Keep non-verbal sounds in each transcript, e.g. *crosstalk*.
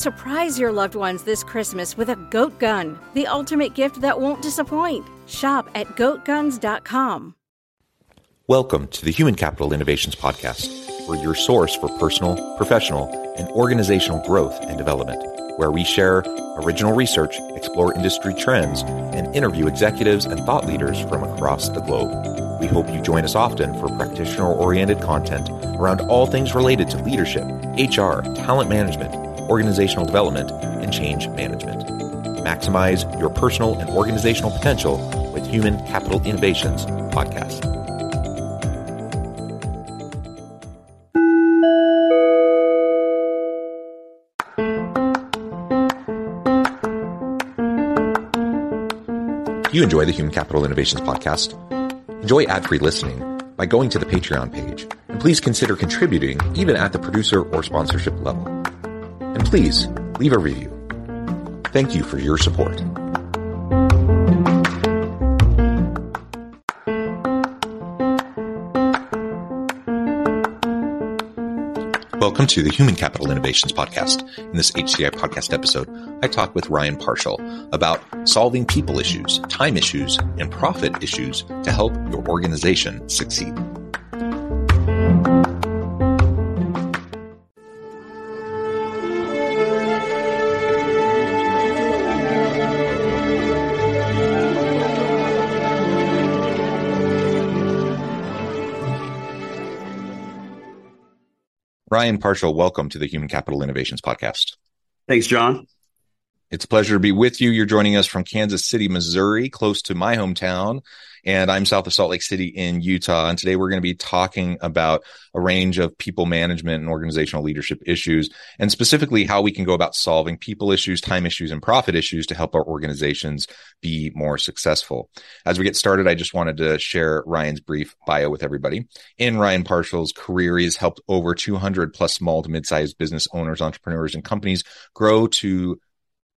Surprise your loved ones this Christmas with a goat gun, the ultimate gift that won't disappoint. Shop at goatguns.com. Welcome to the Human Capital Innovations Podcast, where your source for personal, professional, and organizational growth and development, where we share original research, explore industry trends, and interview executives and thought leaders from across the globe. We hope you join us often for practitioner oriented content around all things related to leadership, HR, talent management, organizational development, and change management. Maximize your personal and organizational potential with Human Capital Innovations podcast. you enjoy the Human Capital Innovations podcast, enjoy ad-free listening by going to the Patreon page, and please consider contributing even at the producer or sponsorship level. And please leave a review. Thank you for your support. Welcome to the Human Capital Innovations Podcast. In this HCI podcast episode, I talk with Ryan Parshall about solving people issues, time issues, and profit issues to help your organization succeed. Ryan Parshall, welcome to the Human Capital Innovations Podcast. Thanks, John. It's a pleasure to be with you. You're joining us from Kansas City, Missouri, close to my hometown. And I'm south of Salt Lake City in Utah. And today we're going to be talking about a range of people management and organizational leadership issues, and specifically how we can go about solving people issues, time issues, and profit issues to help our organizations be more successful. As we get started, I just wanted to share Ryan's brief bio with everybody. In Ryan Parshall's career, he has helped over 200 plus small to mid-sized business owners, entrepreneurs, and companies grow to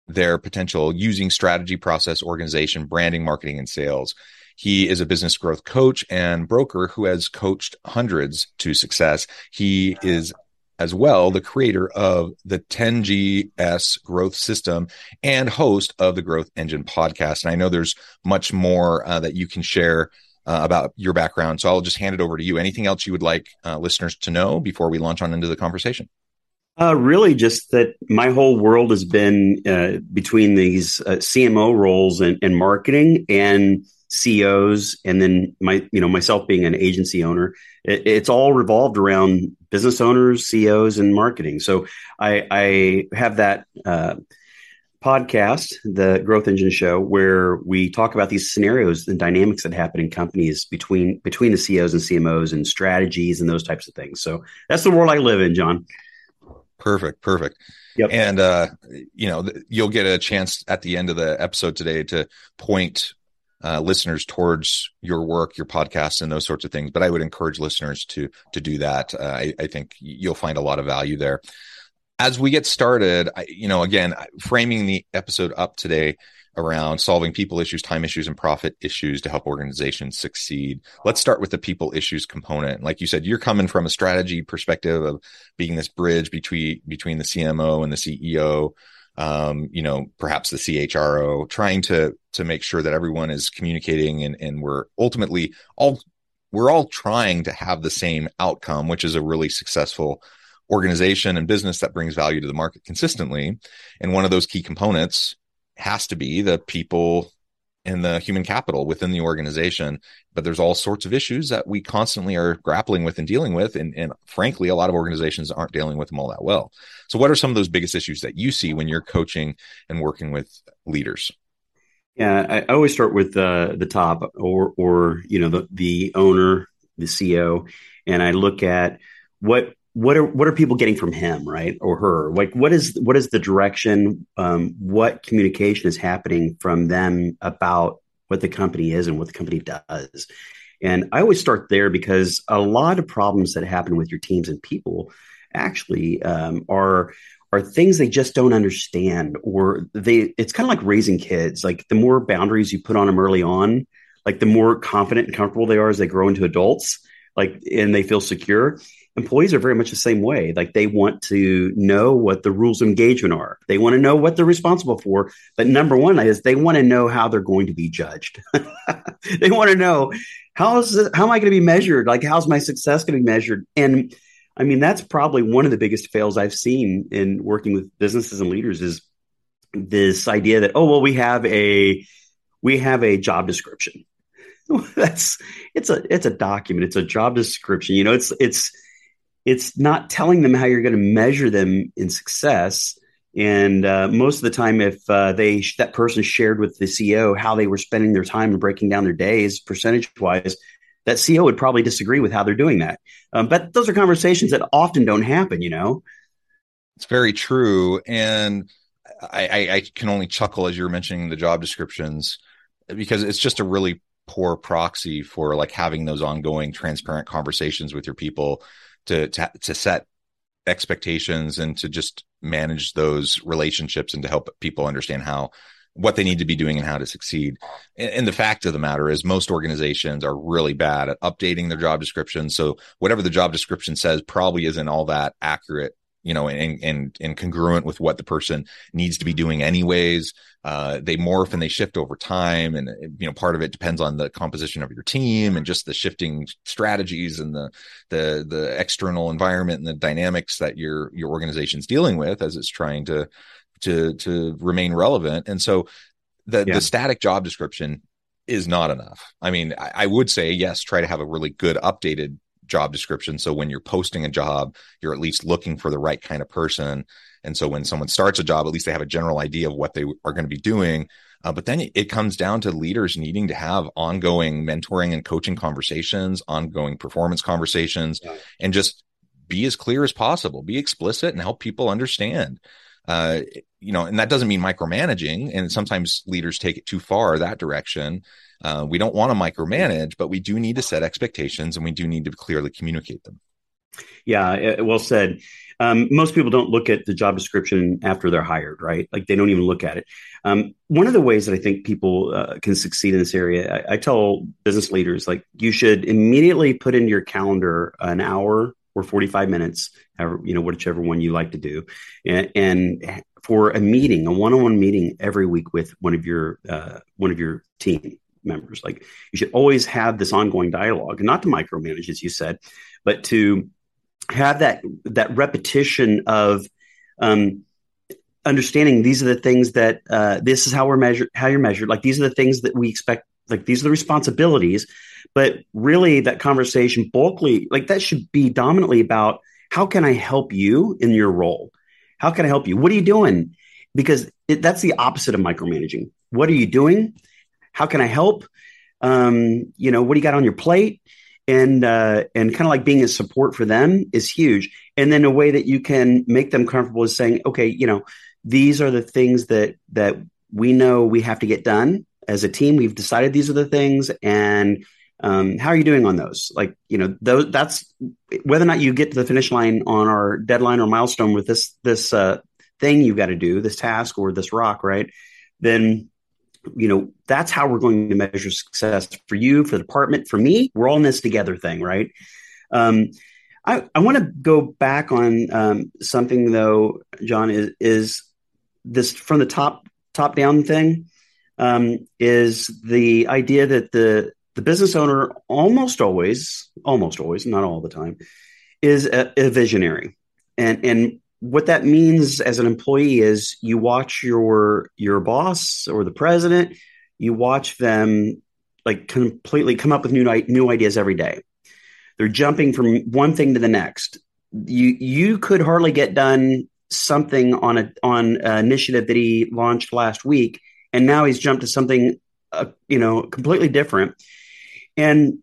their potential using strategy, process, organization, branding, marketing, and sales. He is a business growth coach and broker who has coached hundreds to success. He is as well the creator of the 10GS growth system and host of the Growth Engine podcast. And I know there's much more uh, that you can share uh, about your background. So I'll just hand it over to you. Anything else you would like uh, listeners to know before we launch on into the conversation? Uh, really, just that my whole world has been uh, between these uh, CMO roles and, and, marketing and CEOs, and then my, you know, myself being an agency owner. It, it's all revolved around business owners, CEOs, and marketing. So I, I have that uh, podcast, the Growth Engine Show, where we talk about these scenarios and dynamics that happen in companies between between the CEOs and CMOs and strategies and those types of things. So that's the world I live in, John. Perfect. Perfect. Yep. And, uh, you know, you'll get a chance at the end of the episode today to point uh, listeners towards your work, your podcast, and those sorts of things. But I would encourage listeners to to do that. Uh, I, I, think you'll find a lot of value there. As we get started, I, you know, again, framing the episode up today, around solving people issues, time issues, and profit issues to help organizations succeed. Let's start with the people issues component. Like you said, you're coming from a strategy perspective of being this bridge between between the CMO and the CEO. Um, you know, perhaps the CHRO, trying to to make sure that everyone is communicating and and we're ultimately all we're all trying to have the same outcome, which is a really successful organization and business that brings value to the market consistently. And one of those key components has to be the people and the human capital within the organization. But there's all sorts of issues that we constantly are grappling with and dealing with. And, and frankly, a lot of organizations aren't dealing with them all that well. So, what are some of those biggest issues that you see when you're coaching and working with leaders? Yeah, I always start with uh, the top, or or you know the the owner, the CEO, and I look at what what are what are people getting from him, right, or her? Like, what is what is the direction? Um, what communication is happening from them about what the company is and what the company does? And I always start there because a lot of problems that happen with your teams and people actually um, are are things they just don't understand or they it's kind of like raising kids like the more boundaries you put on them early on like the more confident and comfortable they are as they grow into adults like and they feel secure employees are very much the same way like they want to know what the rules of engagement are they want to know what they're responsible for but number one is they want to know how they're going to be judged *laughs* they want to know how is this, how am i going to be measured like how's my success going to be measured and I mean, that's probably one of the biggest fails I've seen in working with businesses and leaders is this idea that, oh, well, we have a, we have a job description. *laughs* that's, it's a, it's a document. It's a job description. You know, it's, it's, it's not telling them how you're going to measure them in success. And uh, most of the time, if uh, they that person shared with the CEO how they were spending their time and breaking down their days percentage wise, that CEO would probably disagree with how they're doing that. Um, but those are conversations that often don't happen, you know? It's very true. And I, I, I can only chuckle as you're mentioning the job descriptions because it's just a really poor proxy for like having those ongoing transparent conversations with your people to, to, to set expectations and to just manage those relationships and to help people understand how what they need to be doing and how to succeed. And, the fact of the matter is, most organizations are really bad at updating their job description. So whatever the job description says probably isn't all that accurate, you know, and and and congruent with what the person needs to be doing anyways. Uh, they morph and they shift over time, and you know, part of it depends on the composition of your team and just the shifting strategies and the the the external environment and the dynamics that your your organization's dealing with as it's trying to to to remain relevant. And so the yeah. the static job description is not enough. I mean, I, I would say yes, try to have a really good updated job description. So when you're posting a job, you're at least looking for the right kind of person. And so when someone starts a job, at least they have a general idea of what they are going to be doing. Uh, but then it comes down to leaders needing to have ongoing mentoring and coaching conversations, ongoing performance conversations, yeah. and just be as clear as possible, be explicit and help people understand uh, you know, and that doesn't mean micromanaging. And sometimes leaders take it too far that direction. Uh, we don't want to micromanage, but we do need to set expectations and we do need to clearly communicate them. Yeah, well said. Um, most people don't look at the job description after they're hired, right? Like they don't even look at it. Um, one of the ways that I think people uh, can succeed in this area, I, I, tell business leaders, like you should immediately put into your calendar an hour or 45 minutes, however, you know, whichever one you like to do. And, and for a meeting, a one-on-one meeting every week with one of your, uh, one of your team members, like you should always have this ongoing dialogue and not to micromanage, as you said, but to have that, that repetition of, um, understanding these are the things that uh, this is how we're measured how you're measured like these are the things that we expect like these are the responsibilities but really, that conversation bulkly, like that should be dominantly about how can I help you in your role? How can I help you? What are you doing? Because it, that's the opposite of micromanaging. What are you doing? How can I help? Um, you know, what do you got on your plate? And uh, and kind of like being a support for them is huge. And then a way that you can make them comfortable is saying, okay, you know, these are the things that that we know we have to get done as a team. We've decided these are the things, and um, how are you doing on those? Like, you know, those, that's whether or not you get to the finish line on our deadline or milestone with this this uh, thing you've got to do, this task or this rock, right? Then, you know, that's how we're going to measure success for you, for the department, for me. We're all in this together thing, right? Um, I, I want to go back on um, something though, John, is, is this from the top top down thing um, is the idea that the the business owner almost always, almost always, not all the time, is a, a visionary. And and what that means as an employee is you watch your your boss or the president, you watch them like completely come up with new new ideas every day. They're jumping from one thing to the next. You you could hardly get done something on a on an initiative that he launched last week, and now he's jumped to something uh, you know completely different and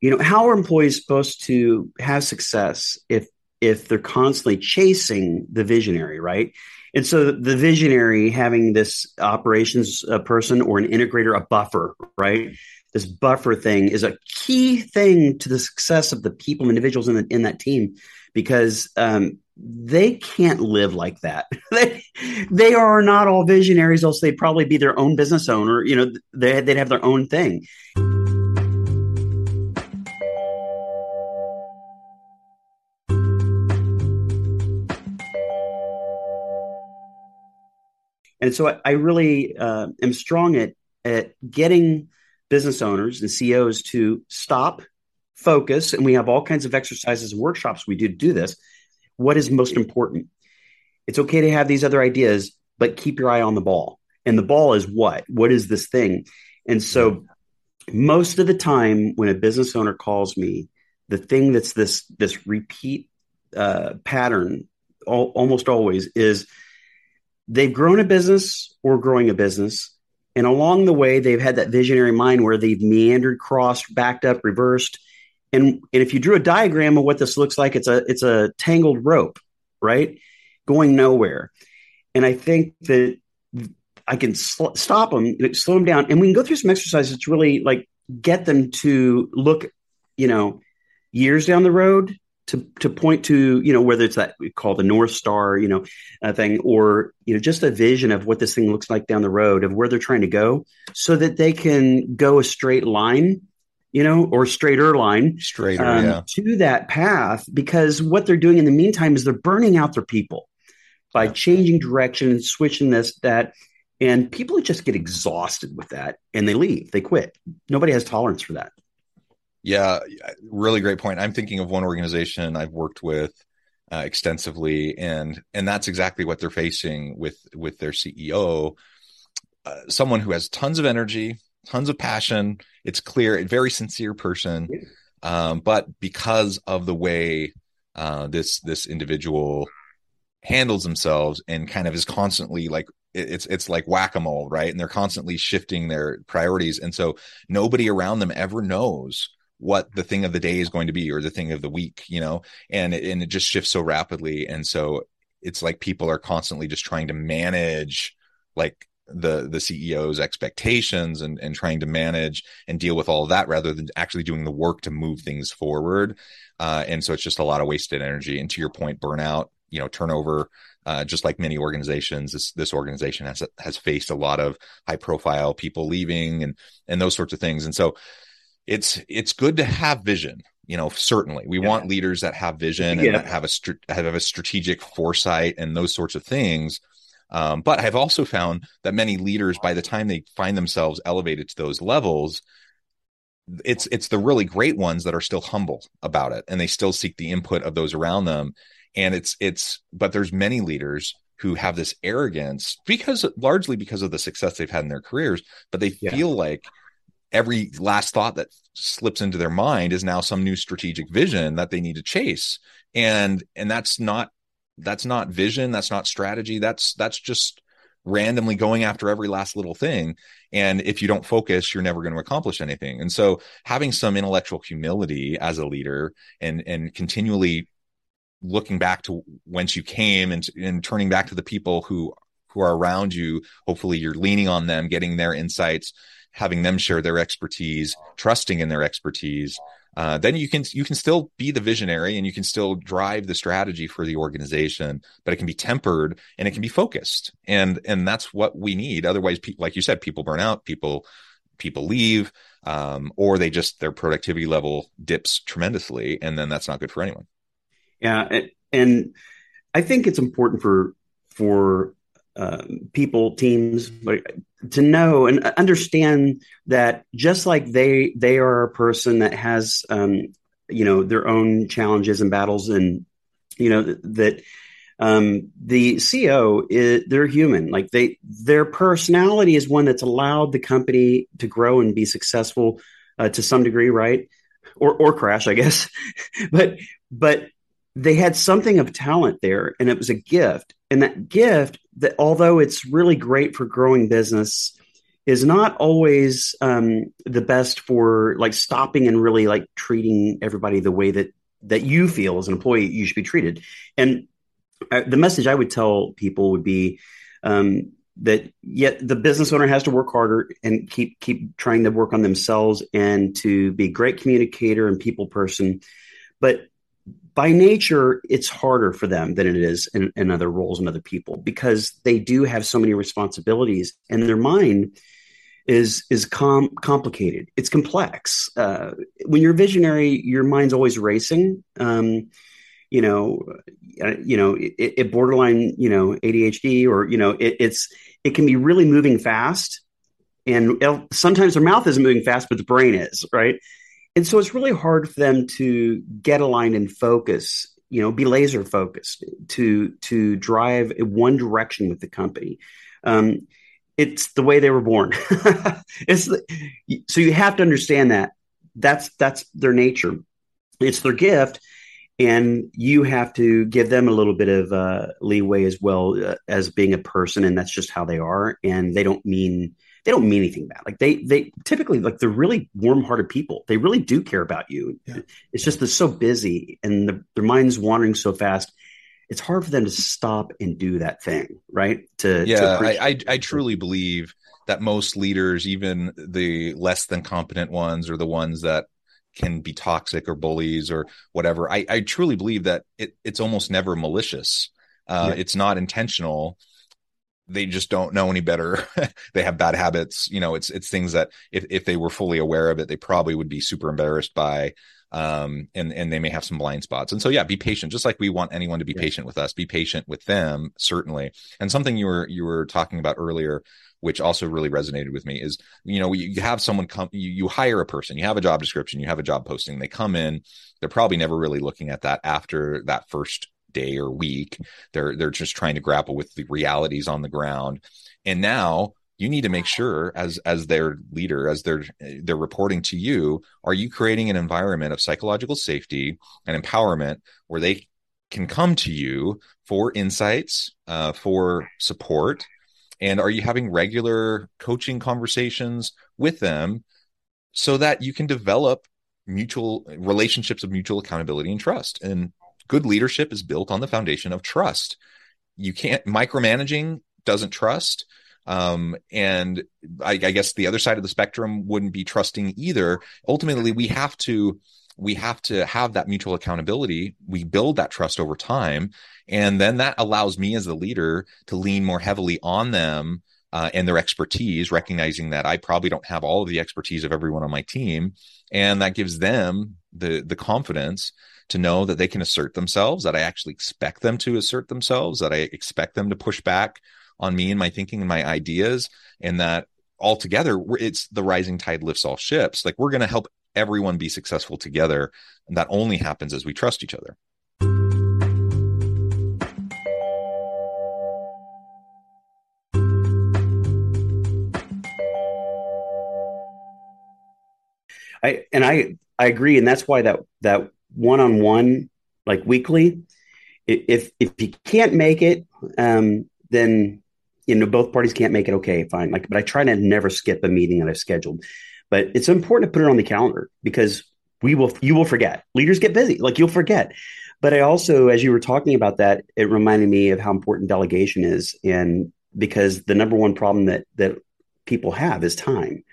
you know, how are employees supposed to have success if if they're constantly chasing the visionary, right? And so the visionary having this operations uh, person or an integrator, a buffer, right? This buffer thing is a key thing to the success of the people, individuals in, the, in that team, because um, they can't live like that. *laughs* they, they are not all visionaries, else they'd probably be their own business owner. You know, they, they'd have their own thing. And so I, I really uh, am strong at, at getting business owners and CEOs to stop, focus, and we have all kinds of exercises and workshops we do to do this. What is most important? It's okay to have these other ideas, but keep your eye on the ball. And the ball is what? What is this thing? And so most of the time when a business owner calls me, the thing that's this this repeat uh, pattern all, almost always is they've grown a business or growing a business. And along the way, they've had that visionary mind where they've meandered, crossed, backed up, reversed. And, and if you drew a diagram of what this looks like, it's a it's a tangled rope, right? Going nowhere. And I think that I can sl- stop them, slow them down, and we can go through some exercises to really like get them to look, you know, years down the road to to point to you know whether it's that we call the north star you know uh, thing or you know just a vision of what this thing looks like down the road of where they're trying to go so that they can go a straight line you know or straighter line straighter um, yeah. to that path because what they're doing in the meantime is they're burning out their people by yeah. changing direction and switching this that and people just get exhausted with that and they leave they quit nobody has tolerance for that yeah, really great point. I'm thinking of one organization I've worked with uh, extensively, and and that's exactly what they're facing with with their CEO, uh, someone who has tons of energy, tons of passion. It's clear, a very sincere person, um, but because of the way uh, this this individual handles themselves and kind of is constantly like it's it's like whack-a-mole right? And they're constantly shifting their priorities. And so nobody around them ever knows what the thing of the day is going to be or the thing of the week you know and it, and it just shifts so rapidly. And so it's like people are constantly just trying to manage like the the CEO's expectations and and trying to manage and deal with all of that rather than actually doing the work to move things forward. Uh, and so it's just a lot of wasted energy. And to your point burnout you know turnover uh, just like many organizations this this organization has has faced a lot of high profile people leaving and and those sorts of things. And so it's it's good to have vision you know certainly we yeah. want leaders that have vision yeah. and have a str- have a strategic foresight and those sorts of things um, but i've also found that many leaders by the time they find themselves elevated to those levels it's it's the really great ones that are still humble about it and they still seek the input of those around them and it's it's but there's many leaders who have this arrogance because largely because of the success they've had in their careers but they yeah. feel like every last thought that slips into their mind is now some new strategic vision that they need to chase. And and that's not that's not vision that's not strategy that's that's just randomly going after every last little thing. And if you don't focus you're never going to accomplish anything. And so having some intellectual humility as a leader and and continually looking back to whence you came and and turning back to the people who who are around you hopefully you're leaning on them getting their insights having them share their expertise, trusting in their expertise, uh, then you can you can still be the visionary and you can still drive the strategy for the organization, but it can be tempered and it can be focused, and and that's what we need. Otherwise, pe- like you said, people burn out, people people leave, um, or they just their productivity level dips tremendously, and then that's not good for anyone. Yeah, and I think it's important for for um, people, teams, to know and understand that just like they they are a person that has um, you know their own challenges and battles, and you know that um, the CEO is they're human. Like they their personality is one that's allowed the company to grow and be successful uh, to some degree, right? Or or crash, I guess. *laughs* but but they had something of talent there and it was a gift and that gift that although it's really great for growing business is not always um, the best for like stopping and really like treating everybody the way that that you feel as an employee you should be treated. And I, the message I would tell people would be um, that yet the business owner has to work harder and keep keep trying to work on themselves and to be a great communicator and people person. But by nature, it's harder for them than it is in, in other roles and other people because they do have so many responsibilities and their mind is is com- complicated. It's complex. Uh, when you're visionary, your mind's always racing. Um, you know, uh, you know, it, it, borderline, you know, ADHD, or you know, it, it's it can be really moving fast, and sometimes their mouth isn't moving fast, but the brain is, right? And so it's really hard for them to get aligned and focus. You know, be laser focused to to drive one direction with the company. Um, it's the way they were born. *laughs* it's the, so you have to understand that that's that's their nature. It's their gift, and you have to give them a little bit of uh, leeway as well uh, as being a person, and that's just how they are. And they don't mean they don't mean anything bad. Like they they typically like they're really warm hearted people. They really do care about you. Yeah. It's just they're so busy and the, their minds wandering so fast it's hard for them to stop and do that thing, right? To yeah, to I, I, I truly believe that most leaders, even the less than competent ones, or the ones that can be toxic or bullies or whatever, I, I truly believe that it, it's almost never malicious. Uh, yeah. It's not intentional. They just don't know any better. *laughs* they have bad habits. You know, it's it's things that if if they were fully aware of it, they probably would be super embarrassed by um, and and they may have some blind spots. And so, yeah, be patient. Just like we want anyone to be yeah. patient with us, be patient with them, certainly. And something you were you were talking about earlier, which also really resonated with me, is you know you, you have someone come, you, you hire a person, you have a job description, you have a job posting, they come in, they're probably never really looking at that after that first day or week. They're they're just trying to grapple with the realities on the ground, and now you need to make sure as as their leader as they're they're reporting to you are you creating an environment of psychological safety and empowerment where they can come to you for insights uh, for support? And are you having regular coaching conversations with them so that you can develop mutual relationships of mutual accountability and trust? And good leadership is built on the foundation of trust you can't micromanaging doesn't trust um, and I, I guess the other side of the spectrum wouldn't be trusting either. Ultimately, we have to we have to have that mutual accountability. We build that trust over time. And then that allows me as the leader to lean more heavily on them uh, and their expertise, recognizing that I probably don't have all of the expertise of everyone on my team. And that gives them the, the confidence to know that they can assert themselves, that I actually expect them to assert themselves, that I expect them to push back on me and my thinking and my ideas and that altogether it's the rising tide lifts all ships. Like we're going to help everyone be successful together and that only happens as we trust each other. I and I I agree, and that's why that that one on one like weekly, if if you can't make it, um, then you know both parties can't make it. Okay fine. Like but i try to never skip a meeting that i've scheduled. But it's important to put it on the calendar because we will you will forget. Leaders get busy. Like you'll forget. But i also as you were talking about that it reminded me of how important delegation is and because the number one problem that that people have is time.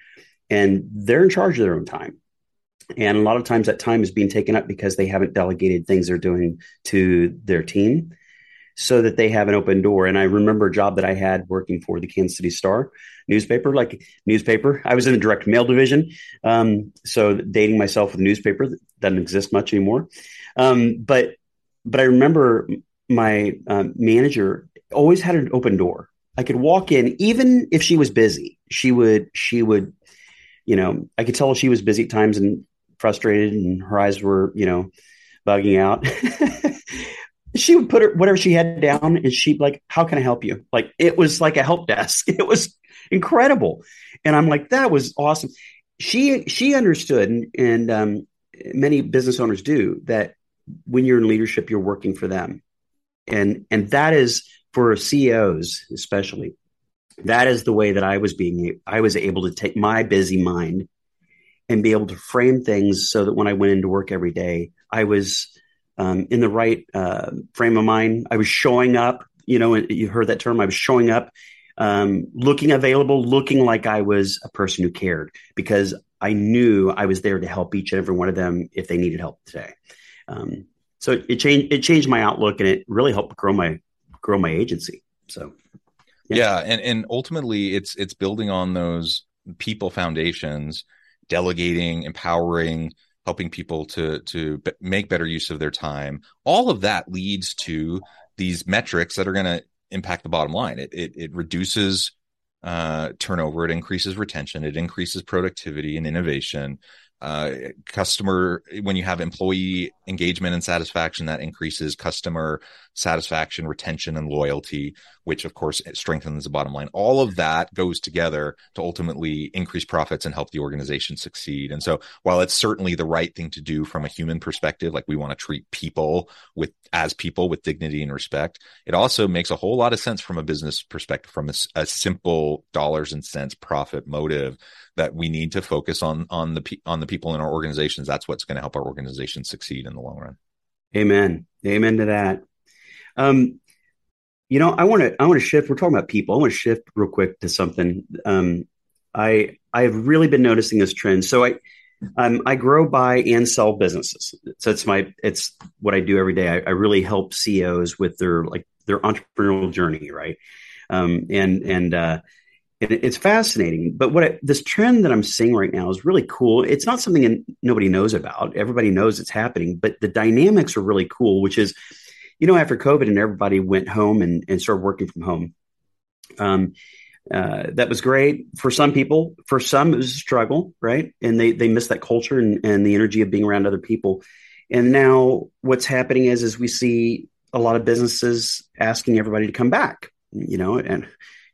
And they're in charge of their own time and a lot of times that time is being taken up because they haven't delegated things they're doing to their team so that they have an open door. And I remember a job that I had working for the Kansas City Star newspaper, like newspaper. I was in the direct mail division. Um, so dating myself with a newspaper that doesn't exist much anymore. Um, but, but I remember my uh, manager always had an open door. I could walk in, even if she was busy, she would, she would, you know, I could tell she was busy at times and frustrated and her eyes were, you know, bugging out. *laughs* she would put her whatever she had down and she'd like how can i help you? Like it was like a help *laughs* desk. It was incredible. And i'm like that was awesome. She she understood and, and um, many business owners do that when you're in leadership you're working for them. And and that is for ceos especially that is the way that i was being i was able to take my busy mind and be able to frame things so that when i went into work every day i was um, in the right uh, frame of mind. I was showing up. You know, you heard that term. I was showing up, um, looking available, looking like I was a person who cared because I knew I was there to help each and every one of them if they needed help today. Um, so it changed. It changed my outlook, and it really helped grow my grow my agency. So yeah. yeah, and and ultimately, it's it's building on those people foundations, delegating, empowering, helping people to to b- make better use of their time. All of that leads to these metrics that are going to impact the bottom line. It it, it reduces uh, turnover, it increases retention, it increases productivity and innovation uh, customer when you have employee engagement and satisfaction that increases customer satisfaction retention and loyalty which of course strengthens the bottom line. All of that goes together to ultimately increase profits and help the organization succeed. And so while it's certainly the right thing to do from a human perspective like we want to treat people with as people with dignity and respect it also makes a whole lot of sense from a business perspective from a, a simple dollars and cents profit motive that we need to focus on on the on the people in our organizations. That's what's going to help our organization succeed in the long run. Amen. Amen to that. Um, you know, I want to I want to shift. We're talking about people. I want to shift real quick to something. Um, I I have really been noticing this trend. So I um, I grow, buy, and sell businesses. So it's my it's what I do every day. I, I really help CEOs with their like their entrepreneurial journey, right? Um, and and uh, it's fascinating. But what I, this trend that I'm seeing right now is really cool. It's not something nobody knows about. Everybody knows it's happening, but the dynamics are really cool. Which is, you know, after COVID and everybody went home and, and started working from home. Um, uh, that was great for some people. For some, it was a struggle, right? And they they miss that culture and, and the energy of being around other people. And now, what's happening is, is we see a lot of businesses asking everybody to come back. You know, and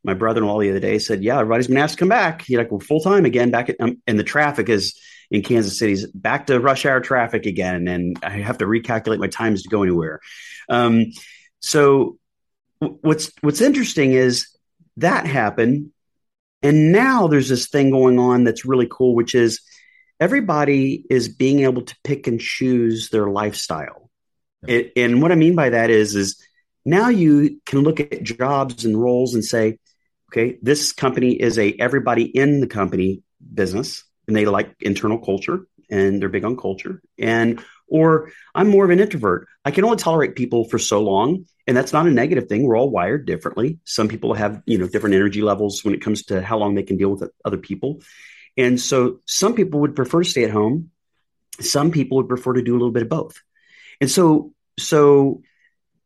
my brother-in-law the other day said, "Yeah, everybody's been asked to come back. He's like, we're full time again back at, um, and the traffic is in Kansas City's back to rush hour traffic again, and I have to recalculate my times to go anywhere." Um, so, what's what's interesting is that happened, and now there's this thing going on that's really cool, which is everybody is being able to pick and choose their lifestyle. Yeah. It, and what I mean by that is, is now you can look at jobs and roles and say, okay, this company is a everybody in the company business and they like internal culture and they're big on culture. And or I'm more of an introvert. I can only tolerate people for so long. And that's not a negative thing. We're all wired differently. Some people have, you know, different energy levels when it comes to how long they can deal with other people. And so some people would prefer to stay at home. Some people would prefer to do a little bit of both. And so, so,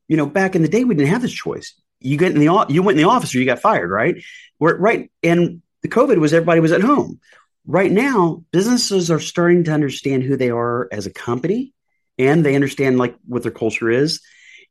you know, back in the day, we didn't have this choice you get in the you went in the office or you got fired, right? Where right and the COVID was everybody was at home. Right now, businesses are starting to understand who they are as a company, and they understand like what their culture is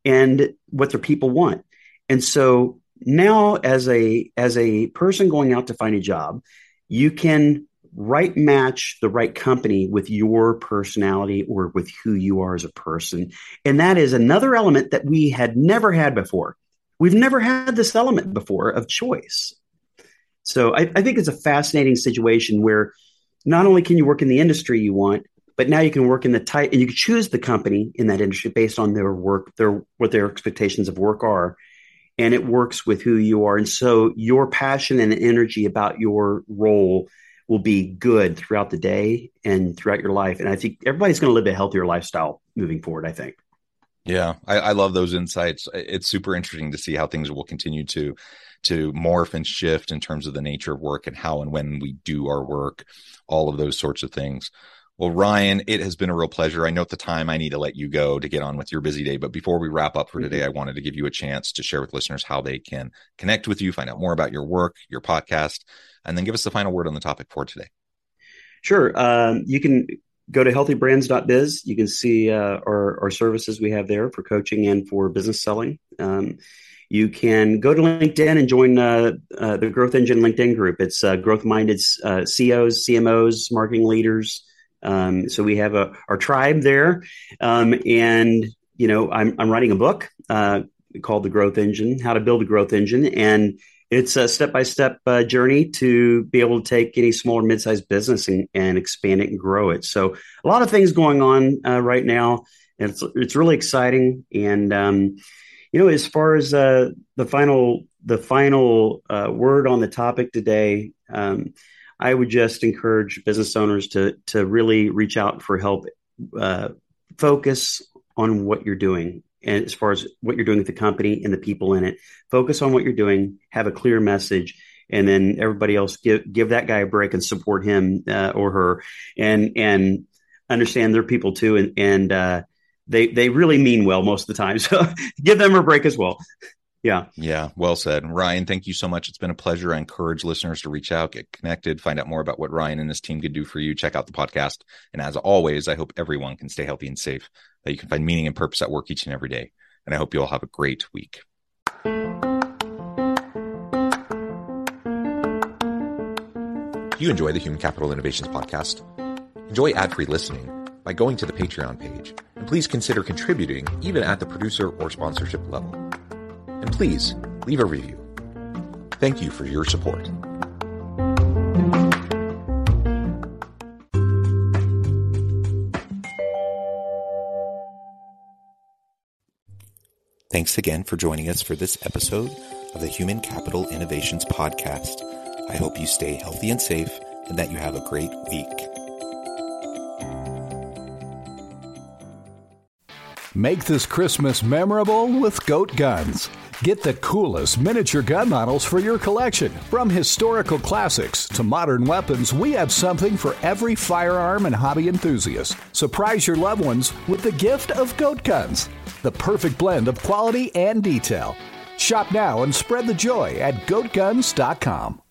and what their people want. And so now, as a as a person going out to find a job, you can right match the right company with your personality or with who you are as a person. And that is another element that we had never had before. We've never had this element before of choice. So I, I think it's a fascinating situation where not only can you work in the industry you want, but now you can work in the type and you can choose the company in that industry based on their work, their what their expectations of work are. And it works with who you are. And so your passion and energy about your role will be good throughout the day and throughout your life. And I think everybody's going to live a healthier lifestyle moving forward, I think. Yeah, I, I, love those insights. It's super interesting to see how things will continue to to morph and shift in terms of the nature of work and how and when we do our work, all of those sorts of things. Well, Ryan, it has been a real pleasure. I know at the time I need to let you go to get on with your busy day, but before we wrap up for today, mm-hmm. I wanted to give you a chance to share with listeners how they can connect with you, find out more about your work, your podcast, and then give us the final word on the topic for today. Sure. Um, you can go to healthybrands.biz. You can see uh, our, our services we have there for coaching and for business selling. Um, you can go to LinkedIn and join uh, uh, the Growth Engine LinkedIn group. It's uh, growth minded uh, CEOs, CMOs, marketing leaders. Um, so we have a, our tribe there. Um, and, you know, I'm, I'm writing a book uh, called The Growth Engine How to Build a Growth Engine. And it's a step by step journey to be able to take any small or mid sized business and, and, expand it and grow it. So, a lot of things going on uh, right now. and it's it's really exciting. And um, you know, as far as uh, the final the final uh, word on the topic today, um, I would just encourage business owners to to really reach out for help. Uh, focus on what you're doing and as far as what you're doing with the company and the people in it focus on what you're doing have a clear message and then everybody else give give that guy a break and support him uh, or her. And and understand their people too and and uh, they they really mean well most of the time. *laughs* So give them a break as well. Yeah. Yeah. Well said. Ryan thank you so much. It's been a pleasure. I encourage listeners to reach out get connected find out more about what ryan and his team could do for you. Check out the podcast. And as always i hope everyone can stay healthy and safe that you can find meaning and purpose at work each and every day and i hope you all have a great week you enjoy the Human Capital Innovations podcast? Enjoy ad free listening by going to the Patreon page, and please consider contributing even at the producer or sponsorship level. And please leave a review. Thank you for your support. Thanks again for joining us for this episode of the Human Capital Innovations Podcast. I hope you stay healthy and safe and that you have a great week. Make this Christmas memorable with Goat Guns. Get the coolest miniature gun models for your collection. From historical classics to modern weapons, we have something for every firearm and hobby enthusiast. Surprise your loved ones with the gift of Goat Guns, the perfect blend of quality and detail. Shop now and spread the joy at goatguns.com.